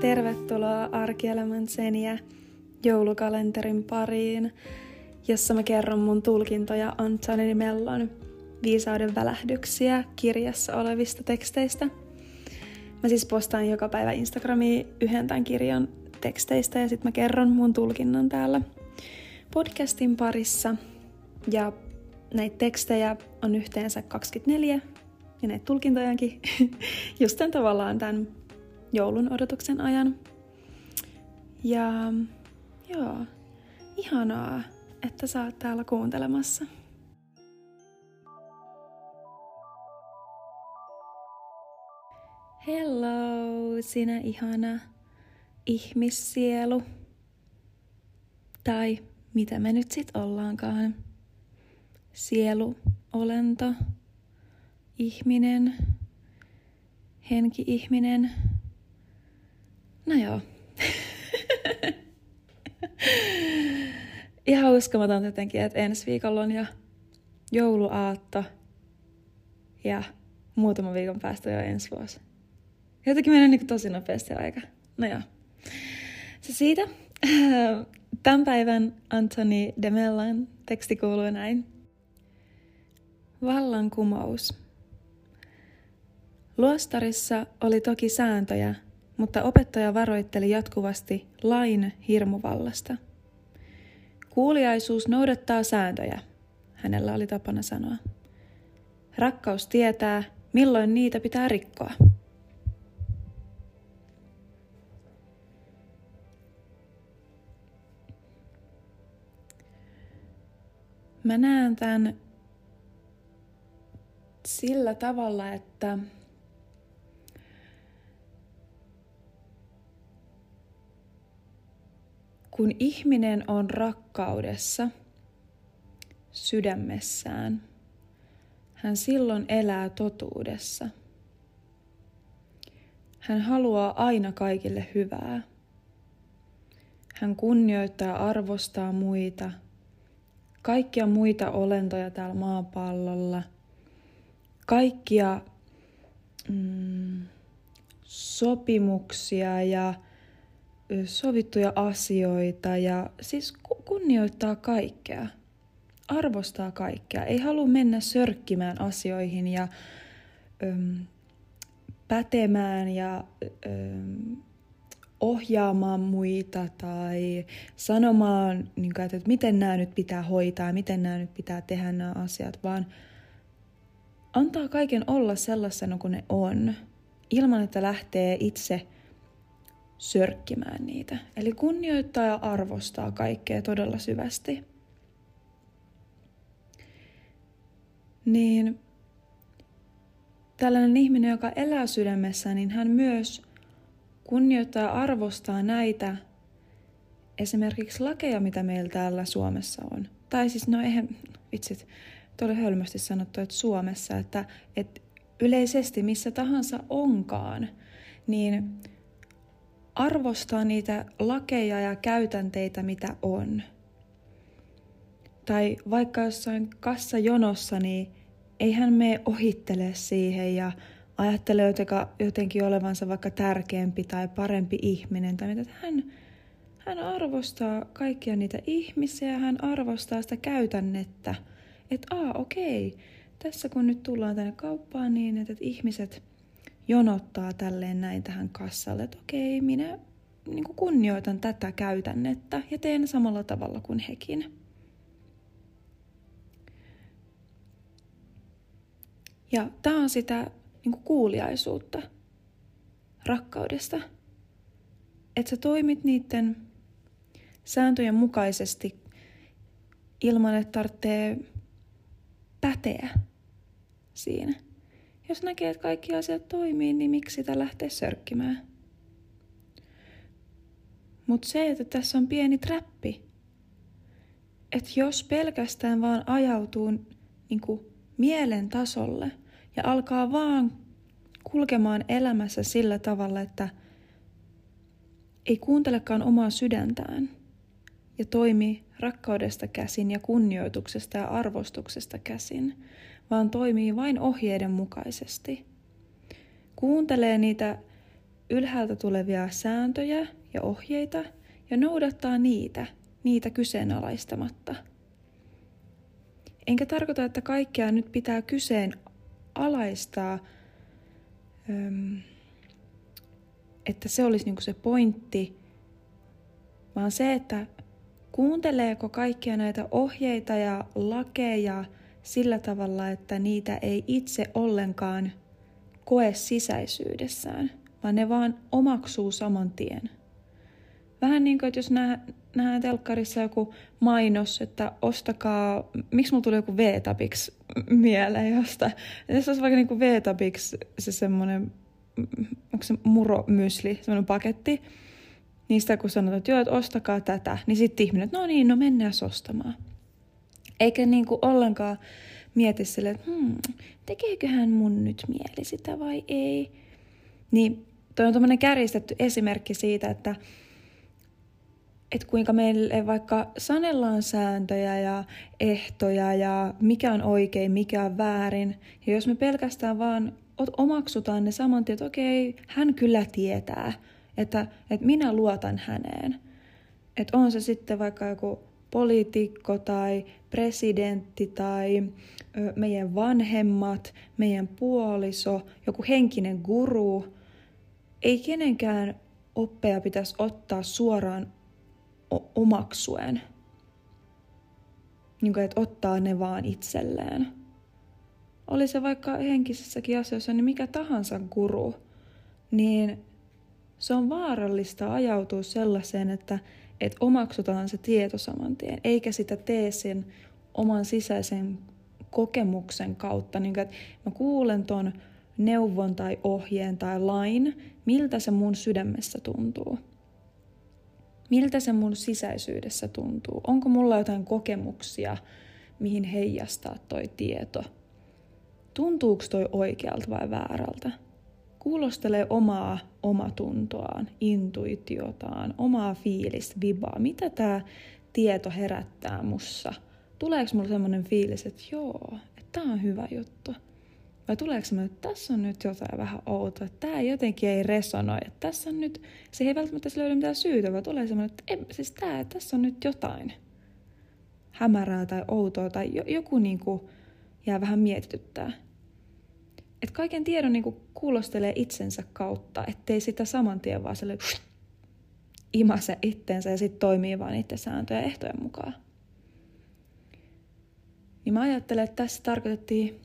tervetuloa Arkielämän seniä joulukalenterin pariin, jossa mä kerron mun tulkintoja Antoni Mellon viisauden välähdyksiä kirjassa olevista teksteistä. Mä siis postaan joka päivä Instagramiin yhden tämän kirjan teksteistä ja sitten mä kerron mun tulkinnan täällä podcastin parissa. Ja näitä tekstejä on yhteensä 24 ja näitä tulkintojakin just tämän tavallaan tämän joulun odotuksen ajan. Ja joo, ihanaa, että sä oot täällä kuuntelemassa. Hello, sinä ihana ihmissielu. Tai mitä me nyt sit ollaankaan. Sielu, olento, ihminen, henki-ihminen. No joo. Ihan uskomaton jotenkin, että ensi viikolla on jo jouluaatto ja muutama viikon päästä jo ensi vuosi. Jotenkin menee niin tosi nopeasti aika. No joo. Se siitä. Tämän päivän Anthony de Mellan teksti kuuluu näin. Vallankumous. Luostarissa oli toki sääntöjä, mutta opettaja varoitteli jatkuvasti lain hirmuvallasta. Kuuliaisuus noudattaa sääntöjä, hänellä oli tapana sanoa. Rakkaus tietää, milloin niitä pitää rikkoa. Mä näen tämän sillä tavalla, että kun ihminen on rakkaudessa sydämessään, hän silloin elää totuudessa. Hän haluaa aina kaikille hyvää. Hän kunnioittaa arvostaa muita, kaikkia muita olentoja täällä maapallolla, kaikkia mm, sopimuksia ja sovittuja asioita ja siis kunnioittaa kaikkea, arvostaa kaikkea, ei halua mennä sörkkimään asioihin ja öm, pätemään ja öm, ohjaamaan muita tai sanomaan, niin kuin, että miten nämä nyt pitää hoitaa, miten nämä nyt pitää tehdä nämä asiat, vaan antaa kaiken olla sellaisena kuin ne on, ilman että lähtee itse sörkkimään niitä. Eli kunnioittaa ja arvostaa kaikkea todella syvästi. Niin tällainen ihminen, joka elää sydämessä, niin hän myös kunnioittaa ja arvostaa näitä esimerkiksi lakeja, mitä meillä täällä Suomessa on. Tai siis, no eihän, vitsit, tuo oli hölmösti sanottu, että Suomessa, että, että yleisesti missä tahansa onkaan, niin arvostaa niitä lakeja ja käytänteitä, mitä on. Tai vaikka jossain kassajonossa, niin ei hän mene ohittele siihen ja ajattele jotenkin olevansa vaikka tärkeämpi tai parempi ihminen. Tai mitä. Hän, hän arvostaa kaikkia niitä ihmisiä, hän arvostaa sitä käytännettä. Että aa okei, tässä kun nyt tullaan tänne kauppaan niin, että ihmiset – jonottaa tälleen näin tähän kassalle, että okei, minä niin kuin kunnioitan tätä käytännettä ja teen samalla tavalla kuin hekin. Ja tämä on sitä niin kuin kuuliaisuutta, rakkaudesta. Että sä toimit niiden sääntöjen mukaisesti ilman, että tarvitsee päteä siinä. Jos näkee, että kaikki asiat toimii, niin miksi sitä lähtee sörkkimään? Mutta se, että tässä on pieni trappi, että jos pelkästään vaan ajautuu niin kuin mielen tasolle ja alkaa vaan kulkemaan elämässä sillä tavalla, että ei kuuntelekaan omaa sydäntään ja toimi rakkaudesta käsin ja kunnioituksesta ja arvostuksesta käsin, vaan toimii vain ohjeiden mukaisesti. Kuuntelee niitä ylhäältä tulevia sääntöjä ja ohjeita ja noudattaa niitä, niitä kyseenalaistamatta. Enkä tarkoita, että kaikkea nyt pitää kyseenalaistaa, että se olisi niinku se pointti, vaan se, että kuunteleeko kaikkia näitä ohjeita ja lakeja sillä tavalla, että niitä ei itse ollenkaan koe sisäisyydessään, vaan ne vaan omaksuu saman tien. Vähän niin kuin, että jos nähdään telkkarissa joku mainos, että ostakaa, miksi mulla tuli joku V-tapiksi mieleen josta. Jos olisi vaikka niin V-tapiksi se semmoinen, onko se muromysli, semmoinen paketti, sitä kun sanotaan, että joo, että ostakaa tätä, niin sitten ihminen, että no niin, no mennään ostamaan. Eikä niin kuin ollenkaan mieti sille, että hmm, tekeeköhän mun nyt mieli sitä vai ei. Niin toi on tämmöinen kärjistetty esimerkki siitä, että että kuinka meille vaikka sanellaan sääntöjä ja ehtoja ja mikä on oikein, mikä on väärin. Ja jos me pelkästään vaan omaksutaan ne saman tien, että okei, hän kyllä tietää, että, että minä luotan häneen. Että on se sitten vaikka joku poliitikko tai presidentti tai meidän vanhemmat, meidän puoliso, joku henkinen guru. Ei kenenkään oppeja pitäisi ottaa suoraan omaksuen. Niin kuin, että ottaa ne vaan itselleen. Oli se vaikka henkisessäkin asioissa, niin mikä tahansa guru, niin se on vaarallista ajautua sellaiseen, että, että omaksutaan se tieto saman tien, eikä sitä tee sen oman sisäisen kokemuksen kautta. Niin että mä kuulen ton neuvon tai ohjeen tai lain, miltä se mun sydämessä tuntuu miltä se mun sisäisyydessä tuntuu. Onko mulla jotain kokemuksia, mihin heijastaa toi tieto? Tuntuuko toi oikealta vai väärältä? Kuulostelee omaa omatuntoaan, intuitiotaan, omaa fiilistä, vibaa. Mitä tämä tieto herättää mussa? Tuleeko mulla semmoinen fiilis, että joo, että tämä on hyvä juttu? Vai tuleeko semmoinen, että tässä on nyt jotain vähän outoa, että tämä jotenkin ei resonoi, että tässä on nyt, se ei välttämättä löydä mitään syytä, vaan tulee semmoinen, että ei, siis tämä, tässä on nyt jotain hämärää tai outoa tai joku niin kuin jää vähän mietityttää. Että kaiken tiedon niin kuulostelee itsensä kautta, ettei sitä saman tien vaan sille imase itteensä ja sitten toimii vaan niiden sääntöjen ja ehtojen mukaan. Niin mä ajattelen, että tässä tarkoitettiin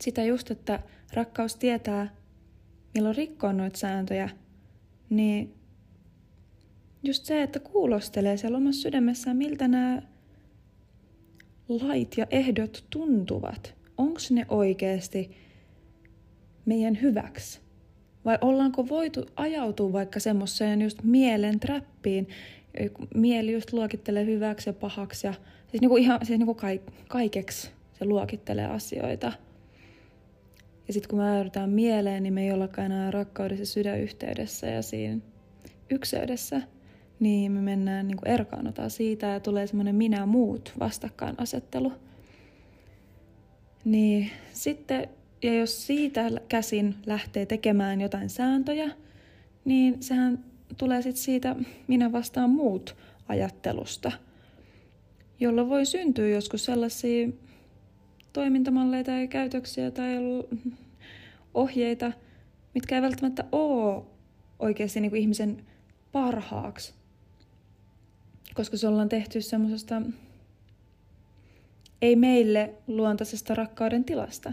sitä just, että rakkaus tietää, milloin rikkoa noita sääntöjä, niin just se, että kuulostelee siellä omassa sydämessään, miltä nämä lait ja ehdot tuntuvat. Onko ne oikeasti meidän hyväksi? Vai ollaanko voitu ajautua vaikka semmoiseen just mielen trappiin, mieli just luokittelee hyväksi ja pahaksi ja siis niinku ihan siis niinku kaikeksi se luokittelee asioita – ja sitten kun me ajaudutaan mieleen, niin me ei ollakaan enää rakkaudessa sydänyhteydessä ja siinä ykseydessä, niin me mennään niin kuin siitä ja tulee semmoinen minä muut vastakkainasettelu. Niin sitten, ja jos siitä käsin lähtee tekemään jotain sääntöjä, niin sehän tulee sitten siitä minä vastaan muut ajattelusta, jolla voi syntyä joskus sellaisia toimintamalleja tai käytöksiä tai ohjeita, mitkä ei välttämättä ole oikeasti niin kuin ihmisen parhaaksi. Koska se ollaan tehty semmoisesta ei meille luontaisesta rakkauden tilasta.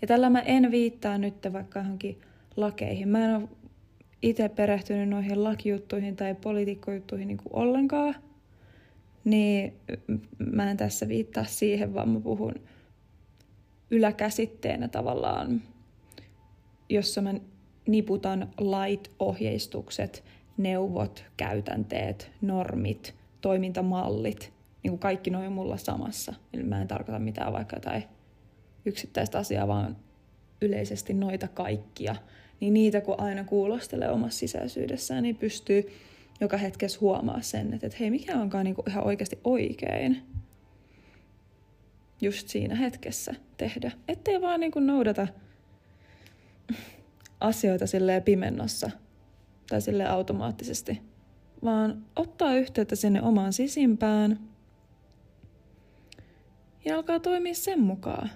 Ja tällä mä en viittaa nyt vaikka johonkin lakeihin. Mä en ole itse perehtynyt noihin lakijuttuihin tai poliitikkojuttuihin niin ollenkaan. Niin mä en tässä viittaa siihen, vaan mä puhun yläkäsitteenä tavallaan, jossa mä niputan lait, ohjeistukset, neuvot, käytänteet, normit, toimintamallit, niin kuin kaikki noin mulla samassa. Eli mä en tarkoita mitään vaikka jotain yksittäistä asiaa, vaan yleisesti noita kaikkia. Niin niitä kun aina kuulostelee omassa sisäisyydessään, niin pystyy joka hetkessä huomaa sen, että, että hei, mikä onkaan niin kuin ihan oikeasti oikein just siinä hetkessä tehdä. Ettei vaan niin kuin noudata asioita silleen pimennossa tai sille automaattisesti, vaan ottaa yhteyttä sinne omaan sisimpään ja alkaa toimia sen mukaan.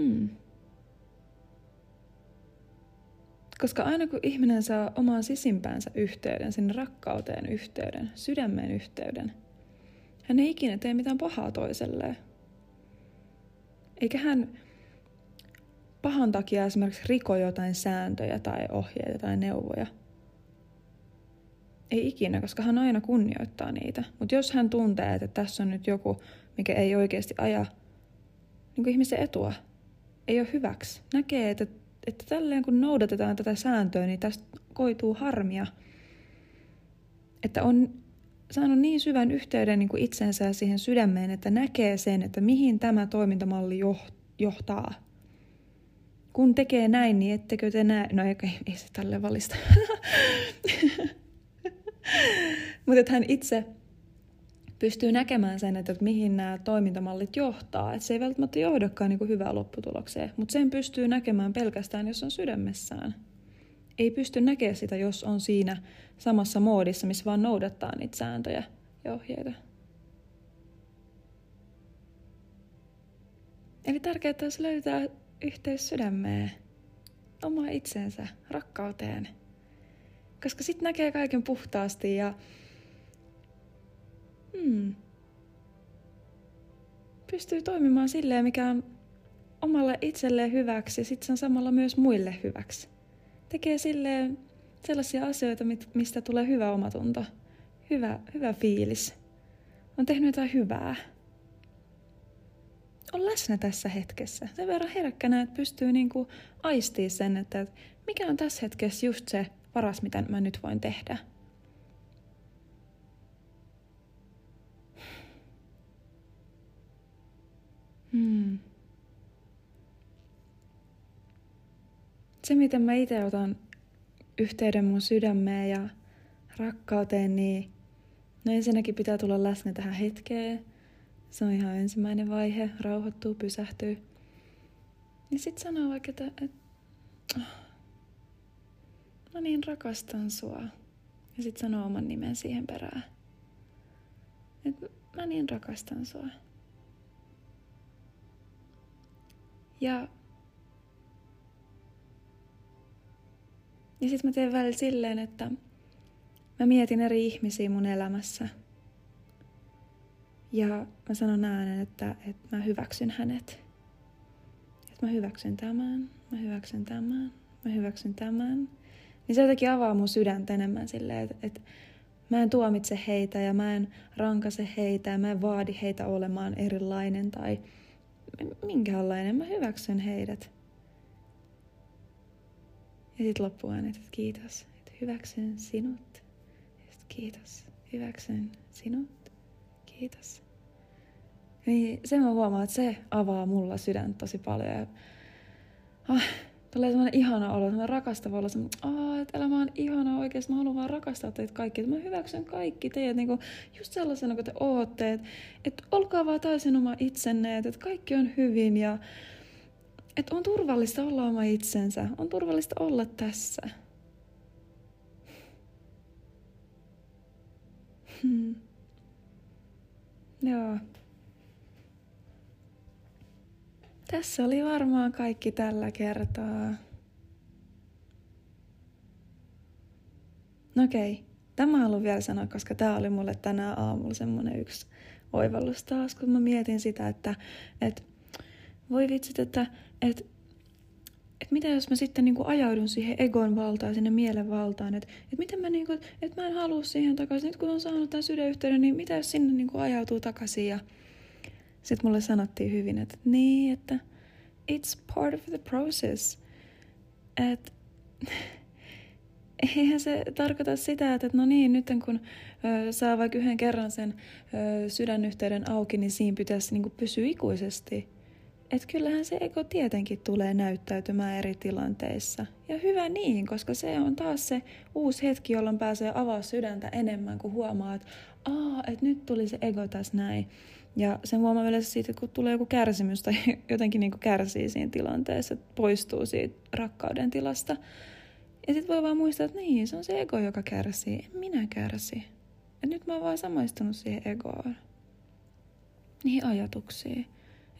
Hmm. Koska aina kun ihminen saa omaan sisimpäänsä yhteyden, sinne rakkauteen yhteyden, sydämeen yhteyden, hän ei ikinä tee mitään pahaa toiselleen. Eikä hän pahan takia esimerkiksi riko jotain sääntöjä tai ohjeita tai neuvoja. Ei ikinä, koska hän aina kunnioittaa niitä. Mutta jos hän tuntee, että tässä on nyt joku, mikä ei oikeasti aja niin kuin ihmisen etua, ei ole hyväksi, näkee, että, että tälleen kun noudatetaan tätä sääntöä, niin tästä koituu harmia. Että on saanut niin syvän yhteyden niin kuin itsensä ja siihen sydämeen, että näkee sen, että mihin tämä toimintamalli johtaa. Kun tekee näin, niin ettekö te näe... No ei, ei se tälle valista. Mutta hän itse pystyy näkemään sen, että mihin nämä toimintamallit johtaa. Että se ei välttämättä johdakaan niin hyvään lopputulokseen, mutta sen pystyy näkemään pelkästään, jos on sydämessään. Ei pysty näkemään sitä, jos on siinä samassa moodissa, missä vaan noudattaa niitä sääntöjä ja ohjeita. Eli tärkeää olisi löytää yhteys sydämeen, oma itsensä, rakkauteen. Koska sitten näkee kaiken puhtaasti ja hmm, pystyy toimimaan silleen, mikä on omalle itselleen hyväksi ja sitten se on samalla myös muille hyväksi. Tekee silleen sellaisia asioita, mistä tulee hyvä omatunto, hyvä, hyvä fiilis. On tehnyt jotain hyvää. On läsnä tässä hetkessä. Sen verran herkkänä, että pystyy niinku aistimaan sen, että mikä on tässä hetkessä just se paras, mitä mä nyt voin tehdä. Hmm. Se, miten mä itse otan yhteyden mun sydämeen ja rakkauteen, niin no ensinnäkin pitää tulla läsnä tähän hetkeen. Se on ihan ensimmäinen vaihe, rauhoittuu, pysähtyy. Ja sitten sanoo vaikka, että, että oh, mä niin rakastan sua. Ja sitten sanoo oman nimen siihen perään. Että mä niin rakastan sua. Ja Ja sitten mä teen välillä silleen, että mä mietin eri ihmisiä mun elämässä. Ja mä sanon äänen, että, että mä hyväksyn hänet. Että mä hyväksyn tämän, mä hyväksyn tämän, mä hyväksyn tämän. Niin se jotenkin avaa mun sydäntä enemmän silleen, että, että mä en tuomitse heitä ja mä en rankase heitä ja mä en vaadi heitä olemaan erilainen tai minkälainen. Mä hyväksyn heidät. Ja sitten loppuun, että kiitos, että hyväksyn sinut. Ja sit kiitos, hyväksyn sinut. Kiitos. Niin se mä huomaan, että se avaa mulla sydäntä tosi paljon. Ja, ah, tulee semmoinen ihana olo, semmoinen rakastava olo, semmoinen, ah, että elämä on ihana oikeasti, mä haluan vaan rakastaa teitä kaikki, että mä hyväksyn kaikki teidät niin kuin, just sellaisena kuin te ootte, että, että olkaa vaan täysin oma itsenne, että kaikki on hyvin ja että on turvallista olla oma itsensä, on turvallista olla tässä. Hmm. Joo. Tässä oli varmaan kaikki tällä kertaa. No okei, tämä haluan vielä sanoa, koska tämä oli mulle tänään aamulla semmoinen yksi oivallus taas, kun mä mietin sitä, että, että voi vitsit, että että et mitä jos mä sitten niinku ajaudun siihen egon valtaan, sinne mielen valtaan, että et miten mä niinku, et mä en halua siihen takaisin, nyt kun on saanut tämän sydänyhteyden, niin mitä jos sinne niinku ajautuu takaisin ja sitten mulle sanottiin hyvin, että niin, että it's part of the process. Että eihän se tarkoita sitä, että no niin, nyt kun ö, saa vaikka yhden kerran sen ö, sydänyhteyden auki, niin siinä pitäisi niin pysyä ikuisesti että kyllähän se ego tietenkin tulee näyttäytymään eri tilanteissa. Ja hyvä niin, koska se on taas se uusi hetki, jolloin pääsee avaa sydäntä enemmän, kun huomaa, että Aa, että nyt tuli se ego tässä näin. Ja sen huomaa yleensä siitä, että kun tulee joku kärsimys tai jotenkin niin kärsii siinä tilanteessa, että poistuu siitä rakkauden tilasta. Ja sitten voi vaan muistaa, että niin, se on se ego, joka kärsii. En minä kärsi. Et nyt mä oon vaan samaistunut siihen egoon. Niihin ajatuksiin.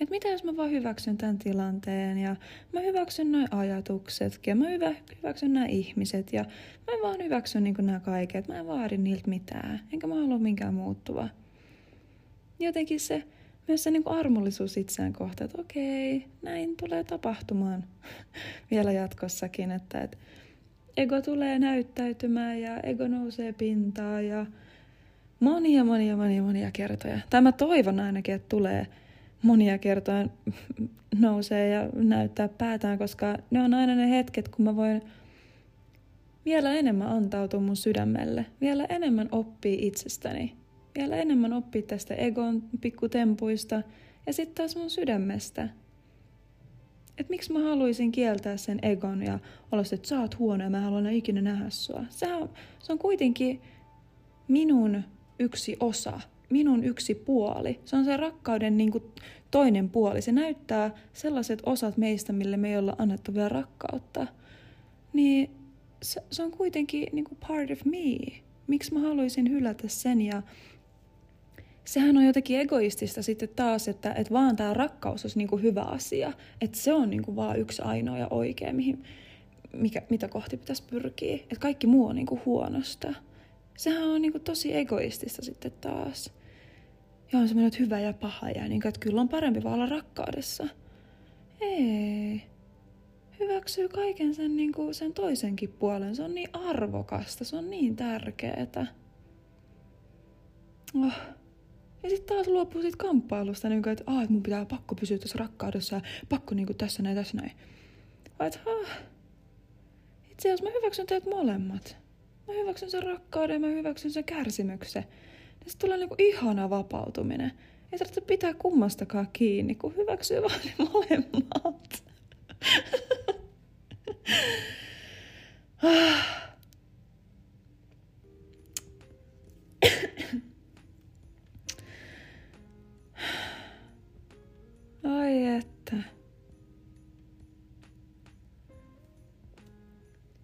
Että mitä jos mä vaan hyväksyn tämän tilanteen ja mä hyväksyn noin ajatukset ja mä hyvä, hyväksyn nämä ihmiset ja mä vaan hyväksyn niin nämä kaiket. Mä en vaadi niiltä mitään, enkä mä halua minkään muuttuva. Jotenkin se, myös se niin kuin armollisuus itseään kohtaan, että okei, näin tulee tapahtumaan vielä jatkossakin, että, että ego tulee näyttäytymään ja ego nousee pintaan ja monia, monia, monia, monia kertoja. Tai mä toivon ainakin, että tulee monia kertoja nousee ja näyttää päätään, koska ne on aina ne hetket, kun mä voin vielä enemmän antautua mun sydämelle, vielä enemmän oppii itsestäni, vielä enemmän oppii tästä egon pikkutempuista ja sitten taas mun sydämestä. Et miksi mä haluaisin kieltää sen egon ja olla se, että sä oot huono ja mä haluan ikinä nähdä sua. Se on, se on kuitenkin minun yksi osa minun yksi puoli. Se on se rakkauden niin kuin toinen puoli. Se näyttää sellaiset osat meistä, mille me ei olla annettu vielä rakkautta. Niin se, se on kuitenkin niin kuin part of me. Miksi mä haluaisin hylätä sen ja sehän on jotenkin egoistista sitten taas, että, että vaan tämä rakkaus olisi niin kuin hyvä asia. Että se on niin kuin vaan yksi ainoa ja oikea, mihin, mikä, mitä kohti pitäisi pyrkiä. Että kaikki muu on niin kuin huonosta. Sehän on niin kuin tosi egoistista sitten taas ja on semmoinen hyvä ja paha ja niin kuin, että kyllä on parempi vaan olla rakkaudessa. Ei. Hyväksyy kaiken sen, niin kuin, sen toisenkin puolen. Se on niin arvokasta, se on niin tärkeetä. Oh. Ja sitten taas luopuu siitä kamppailusta, niin kuin, että, ah, että mun pitää pakko pysyä tässä rakkaudessa ja pakko niin kuin, tässä näin, tässä näin. Vai että, ah, itse asiassa mä hyväksyn teidät molemmat. Mä hyväksyn sen rakkauden ja mä hyväksyn sen kärsimyksen. Niin tulee niinku ihana vapautuminen. Ei tarvitse pitää kummastakaan kiinni, kun hyväksyy vaan ne molemmat. Ai että.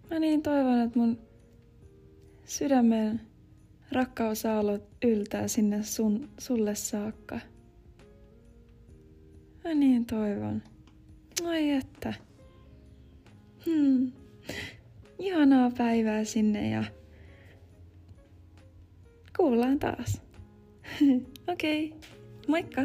Mä niin toivon, että mun sydämen rakkausaallot yltää sinne sun, sulle saakka. Mä niin toivon. Ai että. Hmm. Ihanaa päivää sinne ja kuullaan taas. Okei, okay. moikka!